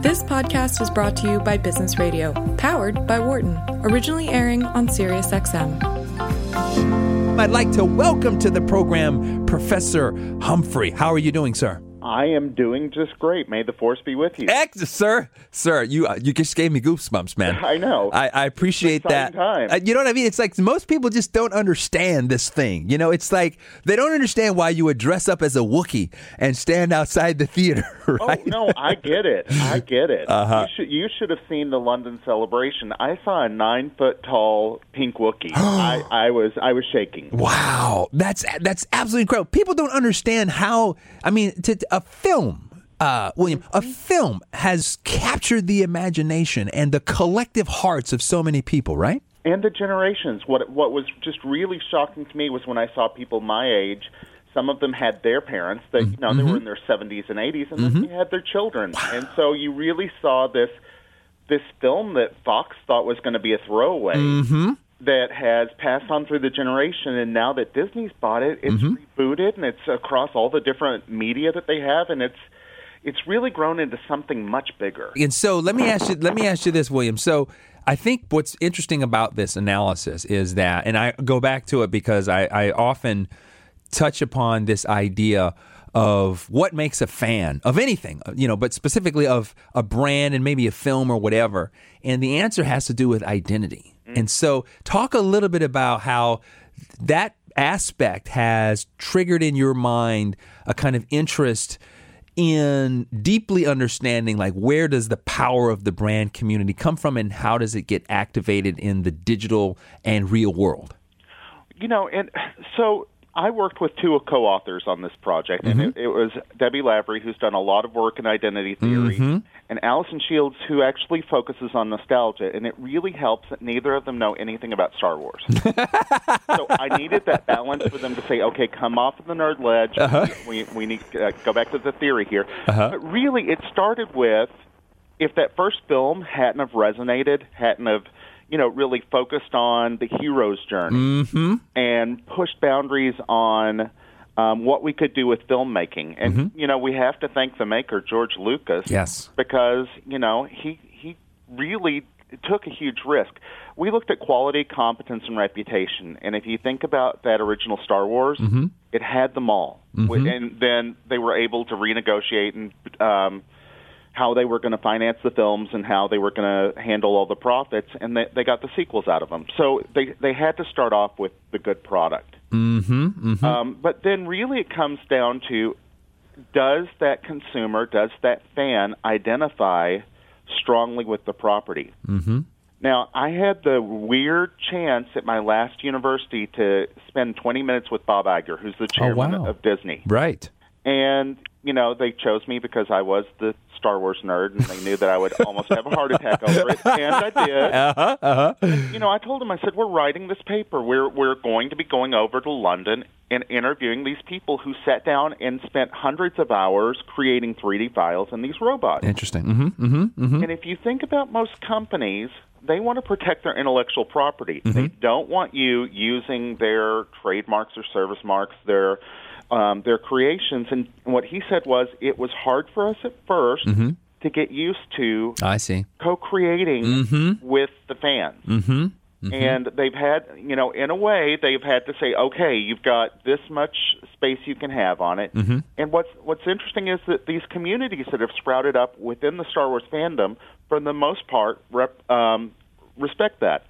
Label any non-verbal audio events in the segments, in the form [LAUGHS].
This podcast is brought to you by Business Radio, powered by Wharton, originally airing on SiriusXM. I'd like to welcome to the program Professor Humphrey. How are you doing, sir? I am doing just great. May the force be with you. Ex, sir, sir, you uh, you just gave me goosebumps, man. [LAUGHS] I know. I, I appreciate that. Time. Uh, you know what I mean? It's like most people just don't understand this thing. You know, it's like they don't understand why you would dress up as a Wookiee and stand outside the theater. [LAUGHS] Right? Oh no, I get it. I [LAUGHS] get it. Uh-huh. You should you should have seen the London celebration. I saw a nine foot tall pink Wookiee. [GASPS] I, I was I was shaking. Wow, that's that's absolutely incredible. People don't understand how. I mean, to, a film, uh, William, a mm-hmm. film has captured the imagination and the collective hearts of so many people, right? And the generations. What what was just really shocking to me was when I saw people my age. Some of them had their parents that mm-hmm. you know they were mm-hmm. in their 70s and 80s, and then they had their children. And so you really saw this this film that Fox thought was going to be a throwaway. That has passed on through the generation, and now that Disney's bought it, it's mm-hmm. rebooted and it's across all the different media that they have, and it's it's really grown into something much bigger. And so let me ask you let me ask you this, William. So I think what's interesting about this analysis is that, and I go back to it because I, I often touch upon this idea of what makes a fan of anything, you know, but specifically of a brand and maybe a film or whatever. And the answer has to do with identity. And so talk a little bit about how that aspect has triggered in your mind a kind of interest in deeply understanding like where does the power of the brand community come from and how does it get activated in the digital and real world? You know, and so I worked with two co-authors on this project, and mm-hmm. it, it was Debbie Laverie, who's done a lot of work in identity theory, mm-hmm. And Allison Shields, who actually focuses on nostalgia. And it really helps that neither of them know anything about Star Wars. [LAUGHS] so I needed that balance for them to say, "Okay, come off of the nerd ledge. Uh-huh. We we need to uh, go back to the theory here." Uh-huh. But really, it started with if that first film hadn't have resonated, hadn't have you know really focused on the hero's journey mm-hmm. and pushed boundaries on um, what we could do with filmmaking. And you know we have to thank the maker George Lucas, Yes. because you know he he really took a huge risk. We looked at quality, competence, and reputation, and if you think about that original Star Wars, it had them all, and then they were able to renegotiate and. Um, how they were going to finance the films and how they were going to handle all the profits, and they, they got the sequels out of them. So they they had to start off with the good product. Mm-hmm, Um, but then really it comes down to does that consumer, does that fan identify strongly with the property? Mm-hmm. Now, I had the weird chance at my last university to spend 20 minutes with Bob Iger, who's the chairman wow. of Disney right and you know they chose me because I was the Star Wars nerd, and they knew that I would almost have a heart attack over it, and I did. [LAUGHS] uh-huh, uh-huh. You know, I told them, I said, we're writing this paper. We're we're going to be going over to London and interviewing these people who sat down and spent hundreds of hours creating 3D files in these robots. interesting mm-hmm, mm-hmm, mm-hmm. And if you think about most companies, they want to protect their intellectual property. Mm-hmm. They don't want you using their trademarks or service marks, their um, their creations. And what he said was, it was hard for us at 1st Mm-hmm. to get used to i see co-creating Mm-hmm. with the fans. Mm-hmm. And they've had, you know, in a way, they've had to say, okay, you've got this much space you can have on it. Mm-hmm. And what's what's interesting is that these communities that have sprouted up within the Star Wars fandom, for the most part, rep, um, respect that.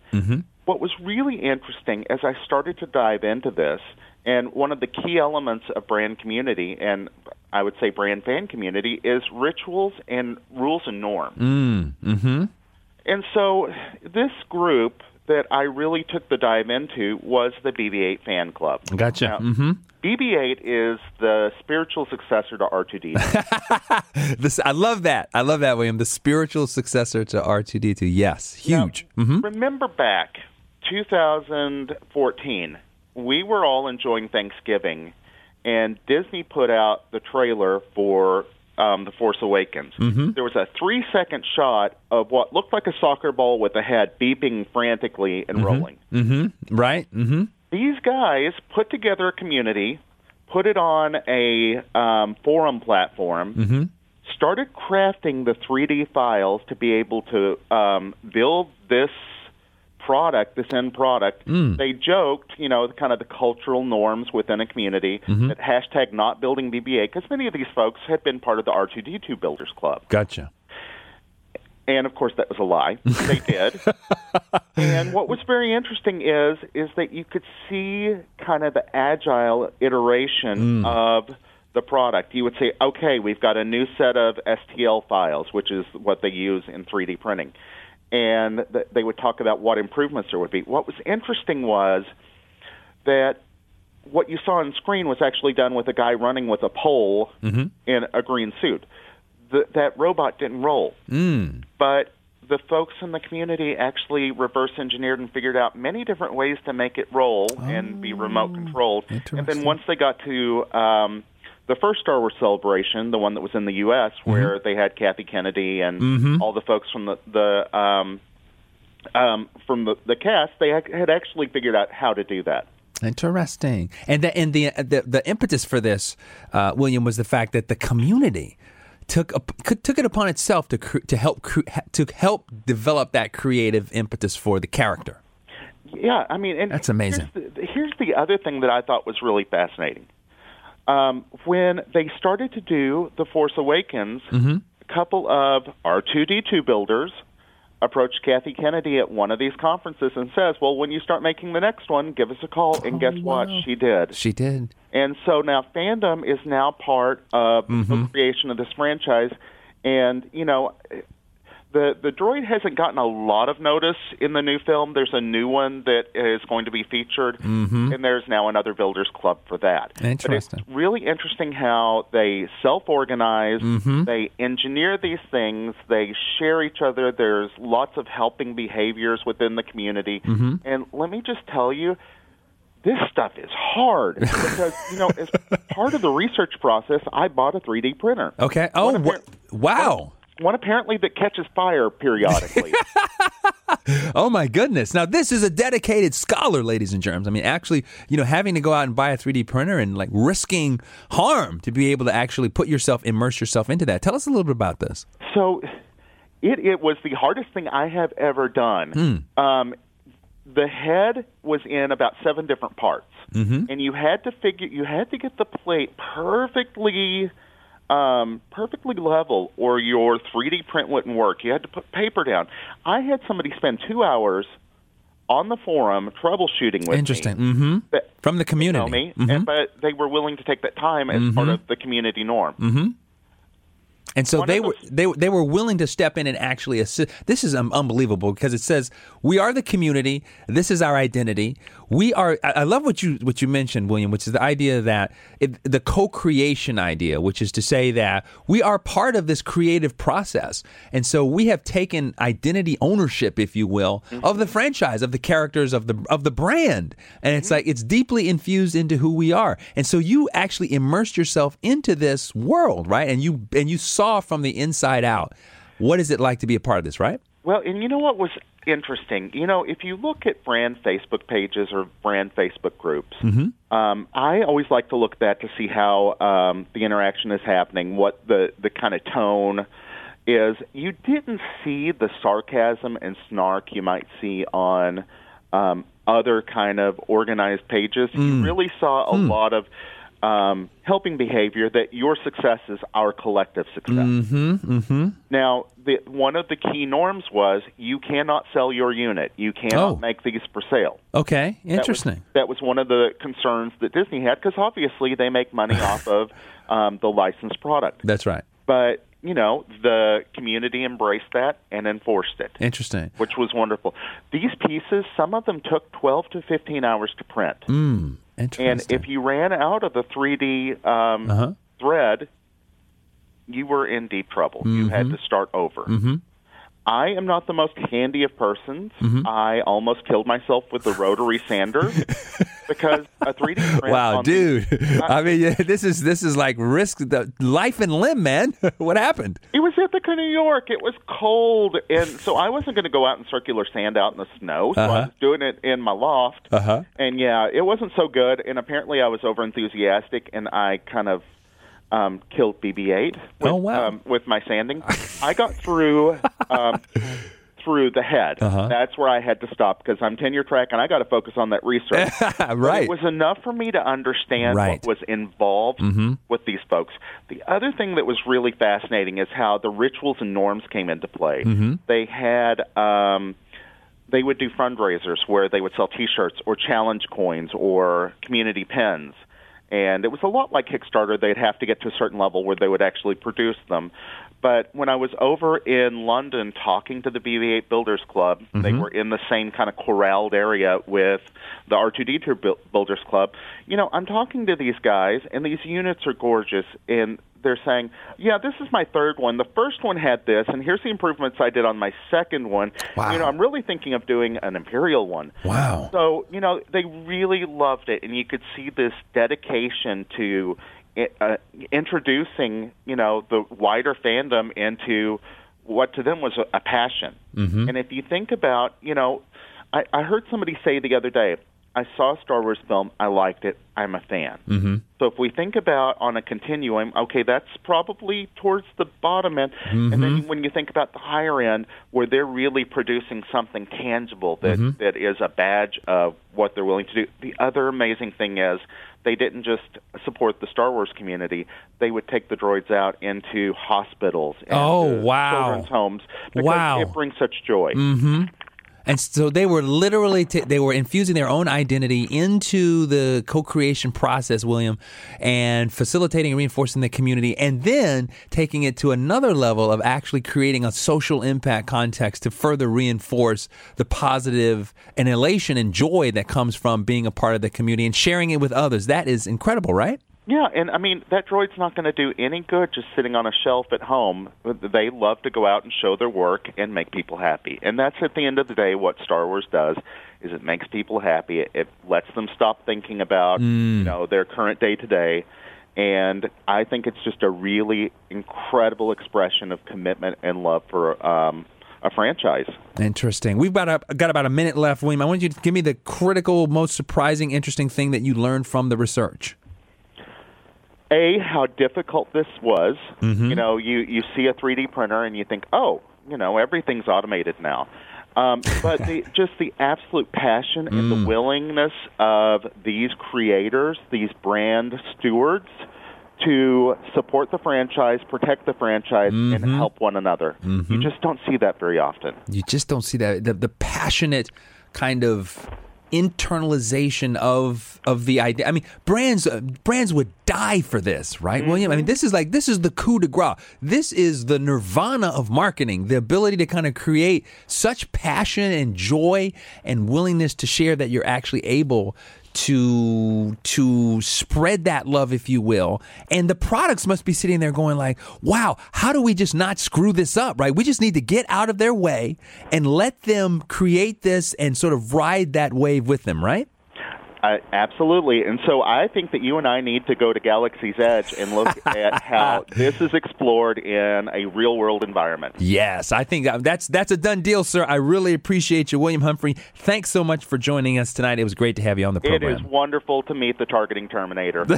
What was really interesting as I started to dive into this, and one of the key elements of brand community, and I would say brand fan community, is rituals and rules and norms. mm-hmm. And so this group that I really took the dive into was the BB-8 fan club. gotcha Now, mm-hmm. BB-8 is the spiritual successor to R2D2. [LAUGHS] this i love that i love that william the spiritual successor to r2d2 yes huge Now, mm-hmm. Remember back 2014, we were all enjoying Thanksgiving, and Disney put out the trailer for um, The Force Awakens. Mm-hmm. There was a three-second shot of what looked like a soccer ball with a head beeping frantically and rolling. Mm-hmm. right mm-hmm. these guys put together a community, put it on a um, forum platform, started crafting the 3D files to be able to um, build this product, this end product. Hmm. They joked, you know, kind of the cultural norms within a community mm-hmm. that hashtag not building BB-8 because many of these folks had been part of the R2D2 Builders Club. Gotcha. And of course, that was a lie. They [LAUGHS] did. and what was very interesting is is that you could see kind of the agile iteration hmm. of the product. You would say, okay, we've got a new set of STL files, which is what they use in 3D printing, and th- they would talk about what improvements there would be. What was interesting was that what you saw on screen was actually done with a guy running with a pole in a green suit. The, that robot didn't roll but the folks in the community actually reverse engineered and figured out many different ways to make it roll and be remote controlled. And then once they got to um, the first Star Wars celebration, the one that was in the U.S., where they had Kathy Kennedy and all the folks from the the um, um, from the, the cast, they had actually figured out how to do that. Interesting. And the and the the, the impetus for this, uh, William, was the fact that the community took could- took it upon itself to to help to help develop that creative impetus for the character. Yeah, I mean, and That's amazing. Here's the, here's the other thing that I thought was really fascinating. Um, when they started to do the Force Awakens, Mm-hmm. a couple of R2D2 builders approached Kathy Kennedy at one of these conferences and says, "Well, when you start making the next one, give us a call." And guess what? She did. She did. And so now fandom is now part of Mm-hmm. the creation of this franchise. And, you know, the the droid hasn't gotten a lot of notice in the new film. There's a new one that is going to be featured, and there's now another Builders Club for that. But Interesting. it's really interesting how they self-organize, Mm-hmm. they engineer these things, they share each other. There's lots of helping behaviors within the community. Mm-hmm. And let me just tell you, this stuff is hard because you know as part of the research process i bought a 3d printer Okay. oh appar- wow. One apparently that catches fire periodically [LAUGHS] Oh my goodness! Now this is a dedicated scholar, ladies and germs. I mean, actually, you know, having to go out and buy a 3D printer and like risking harm to be able to actually put yourself, immerse yourself into that. Tell us a little bit about this. so it it was the hardest thing i have ever done um the head was in about seven different parts and you had to figure you had to get the plate perfectly um, perfectly level, or your 3D print wouldn't work. You had to put paper down. I had somebody spend two hours on the forum troubleshooting with Interesting. me. Mm-hmm. From the community. me, Mhm. and, but they were willing to take that time as part of the community norm. And so One they were they they were willing to step in and actually assist. This is um, unbelievable because it says we are the community. This is our identity. We are. I I love what you what you mentioned, William, which is the idea that it, the co-creation idea, which is to say that we are part of this creative process, and so we have taken identity ownership, if you will, of the franchise, of the characters, of the of the brand, and it's like it's deeply infused into who we are. And so you actually immersed yourself into this world, right? And you and you saw from the inside out what is it like to be a part of this, right? Well, and you know what was interesting? You know, if you look at brand Facebook pages or brand Facebook groups, um, I always like to look at that to see how um, the interaction is happening, what the, the kind of tone is. You didn't see the sarcasm and snark you might see on um, other kind of organized pages. You really saw a lot of um, helping behavior that your success is our collective success. Now, the, one of the key norms was you cannot sell your unit. You cannot Oh. make these for sale. Okay, That was- interesting. That was, one of the concerns that Disney had because obviously they make money [LAUGHS] off of um, the licensed product. That's right. But you know, the community embraced that and enforced it, Interesting. which was wonderful. These pieces, some of them took 12 to 15 hours to print. Mm, interesting. And if you ran out of the 3D um, Uh-huh. thread, you were in deep trouble. You Mm-hmm. had to start over. I am not the most handy of persons. Mm-hmm. I almost killed myself with the rotary sander [LAUGHS] because a 3D print. Wow, on the- dude! I mean, yeah, this is this is like risk the life and limb, man. [LAUGHS] what happened? It was Ithaca, New York. It was cold, and so I wasn't going to go out and circular sand out in the snow. So I Uh-huh. was doing it in my loft. Uh-huh. And yeah, it wasn't so good. And apparently, I was over enthusiastic, and I kind of um, killed BB-8 with, Oh, wow. um, with my sanding. I got through um, [LAUGHS] through the head. Uh-huh. That's where I had to stop because I'm tenure track and I got to focus on that research. [LAUGHS] Right. It was enough for me to understand Right. what was involved with these folks. The other thing that was really fascinating is how the rituals and norms came into play. They had. Um, they would do fundraisers where they would sell T-shirts or challenge coins or community pins, and it was a lot like Kickstarter. They'd have to get to a certain level where they would actually produce them. But when I was over in London talking to the BB-8 Builders Club, they mm-hmm. were in the same kind of corralled area with the R2D2 Buil- Builders Club. You know, I'm talking to these guys, and these units are gorgeous, and they're saying, "Yeah, this is my third one. The first one had this, and here's the improvements I did on my second one. Wow. You know, I'm really thinking of doing an Imperial one." Wow. So, you know, they really loved it, and you could see this dedication to uh, introducing, you know, the wider fandom into what to them was a, a passion. Mm-hmm. And if you think about, you know, I, I heard somebody say the other day, I saw a Star Wars film, I liked it, I'm a fan. Mm-hmm. So if we think about on a continuum, okay, that's probably towards the bottom end. And then mm-hmm. when you think about the higher end, where they're really producing something tangible that, mm-hmm. that is a badge of what they're willing to do. The other amazing thing is they didn't just support the Star Wars community; they would take the droids out into hospitals, and Oh, wow. children's homes because Wow. it brings such joy. Mm-hmm. And so they were literally t- they were infusing their own identity into the co-creation process, William, and facilitating and reinforcing the community, and then taking it to another level of actually creating a social impact context to further reinforce the positive and elation and joy that comes from being a part of the community and sharing it with others. That is incredible, right? Yeah, and I mean that droid's not going to do any good just sitting on a shelf at home. They love to go out and show their work and make people happy, and that's at the end of the day what Star Wars does. Is it makes people happy? It, it lets them stop thinking about you know their current day to day, and I think it's just a really incredible expression of commitment and love for um, a franchise. Interesting. We've got, a, got about a minute left, William. I want you to give me the critical, most surprising, interesting thing that you learned from the research. A how difficult this was. Mm-hmm. You know, you you see a 3D printer and you think, oh, you know, everything's automated now. Um, but the, [LAUGHS] just the absolute passion and Mm. the willingness of these creators, these brand stewards, to support the franchise, protect the franchise, Mm-hmm. and help one another. You just don't see that very often. You just don't see that the, the passionate kind of internalization of of the idea. I mean, brands uh, brands would die for this, right, William? I mean, this is like this is the coup de grace. This is the nirvana of marketing. The ability to kind of create such passion and joy and willingness to share that you're actually able to to spread that love if you will. And the products must be sitting there going like wow how do we just not screw this up right? We just need to get out of their way and let them create this and sort of ride that wave with them right Uh, absolutely. And so I think that you and I need to go to Galaxy's Edge and look [LAUGHS] at how this is explored in a real world environment. yes i think that's that's a done deal sir i really appreciate you william humphrey thanks so much for joining us tonight it was great to have you on the It program is wonderful to meet the targeting Terminator. [LAUGHS]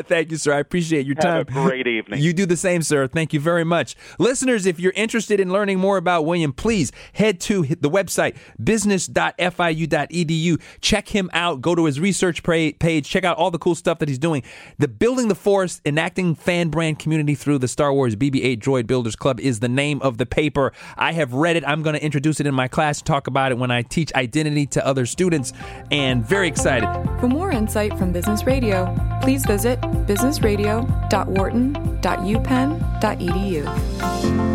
Thank you, sir. I appreciate your time. A great [LAUGHS] evening. You do the same, sir. Thank you very much. Listeners, if you're interested in learning more about William, please head to the website business.fiu.edu. Check him out. Go to his research page. Check out all the cool stuff that he's doing. The Building the Force, enacting fan brand community through the Star Wars BB 8 Droid Builders Club is the name of the paper. I have read it. I'm going to introduce it in my class, talk about it when I teach identity to other students, and very excited. For more insight from Business Radio, please visit businessradio.wharton.upenn.edu.